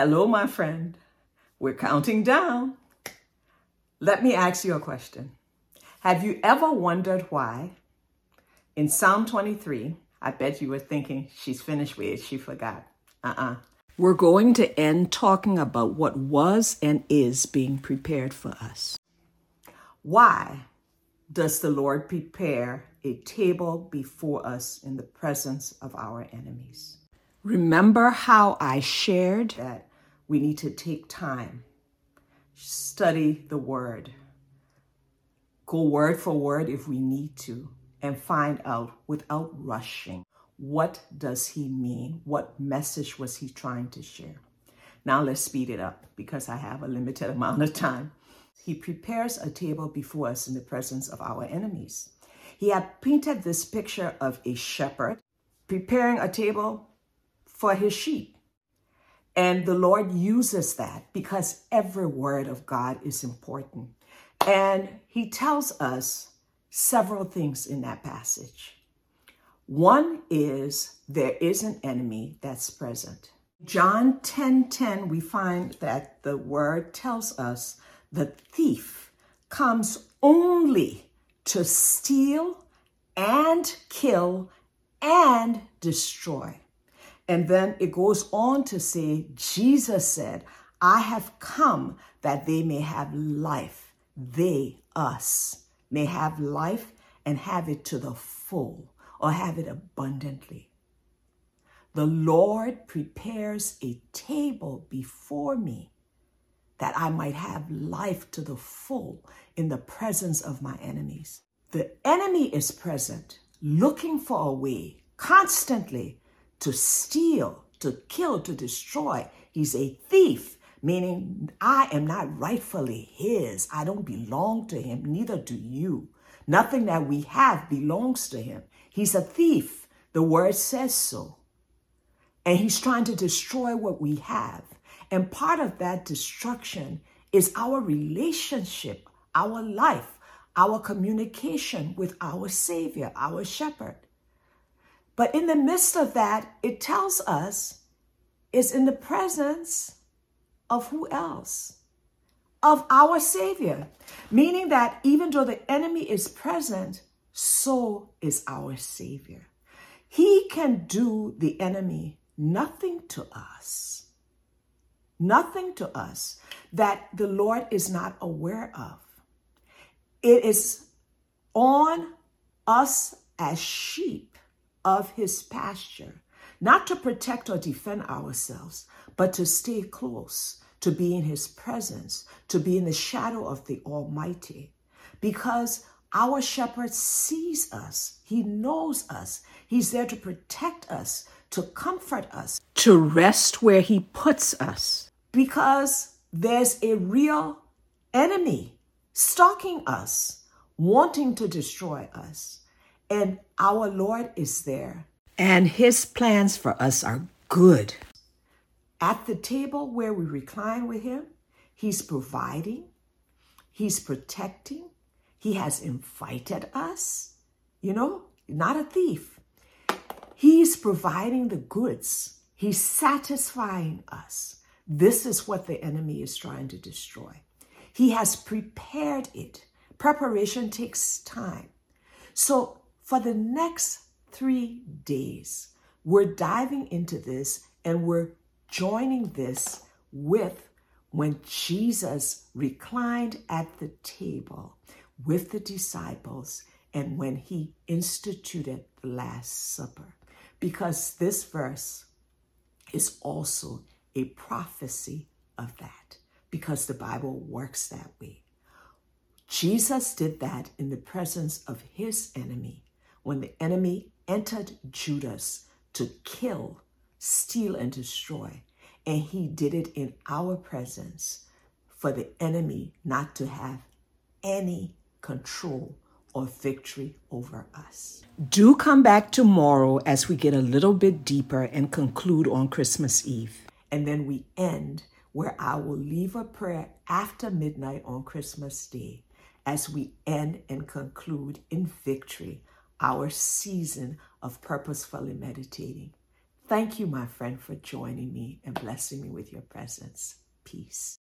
Hello, my friend. We're counting down. Let me ask you a question. Have you ever wondered why in Psalm 23, I bet you were thinking she's finished with it, she forgot. Uh uh-uh. uh. We're going to end talking about what was and is being prepared for us. Why does the Lord prepare a table before us in the presence of our enemies? Remember how I shared that we need to take time, study the word, go word for word if we need to, and find out without rushing what does he mean? What message was he trying to share? Now let's speed it up because I have a limited amount of time. He prepares a table before us in the presence of our enemies. He had painted this picture of a shepherd preparing a table for his sheep. And the Lord uses that because every word of God is important. And he tells us several things in that passage. One is there is an enemy that's present. John 10 10, we find that the word tells us the thief comes only to steal and kill and destroy. And then it goes on to say, Jesus said, I have come that they may have life. They, us, may have life and have it to the full or have it abundantly. The Lord prepares a table before me that I might have life to the full in the presence of my enemies. The enemy is present, looking for a way constantly to steal, to kill, to destroy. He's a thief, meaning I am not rightfully his. I don't belong to him, neither do you. Nothing that we have belongs to him. He's a thief. The word says so. And he's trying to destroy what we have. And part of that destruction is our relationship, our life, our communication with our Savior, our shepherd. But in the midst of that, it tells us it's in the presence of who else? Of our Savior. Meaning that even though the enemy is present, so is our Savior. He can do the enemy nothing to us, nothing to us that the Lord is not aware of. It is on us as sheep of his pasture, not to protect or defend ourselves, but to stay close, to be in his presence, to be in the shadow of the Almighty. Because our shepherd sees us, he knows us, he's there to protect us, to comfort us, to rest where he puts us. Because there's a real enemy stalking us, wanting to destroy us. And our Lord is there. And his plans for us are good. At the table where we recline with him, he's providing, he's protecting, he has invited us, you know, not a thief. He's providing the goods, He's satisfying us. This is what the enemy is trying to destroy. He has prepared it. Preparation takes time. So, for the next three days, we're diving into this and we're joining this with when Jesus reclined at the table with the disciples and when he instituted the Last Supper. Because this verse is also a prophecy of that, because the Bible works that way. Jesus did that in the presence of his enemy when the enemy entered Judas to kill, steal, and destroy. And he did it in our presence for the enemy not to have any control or victory over us. Do come back tomorrow as we get a little bit deeper and conclude on Christmas Eve. And then we end where I will leave a prayer after midnight on Christmas Day as we end and conclude in victory our season of purposefully meditating. Thank you, my friend, for joining me and blessing me with your presence. Peace.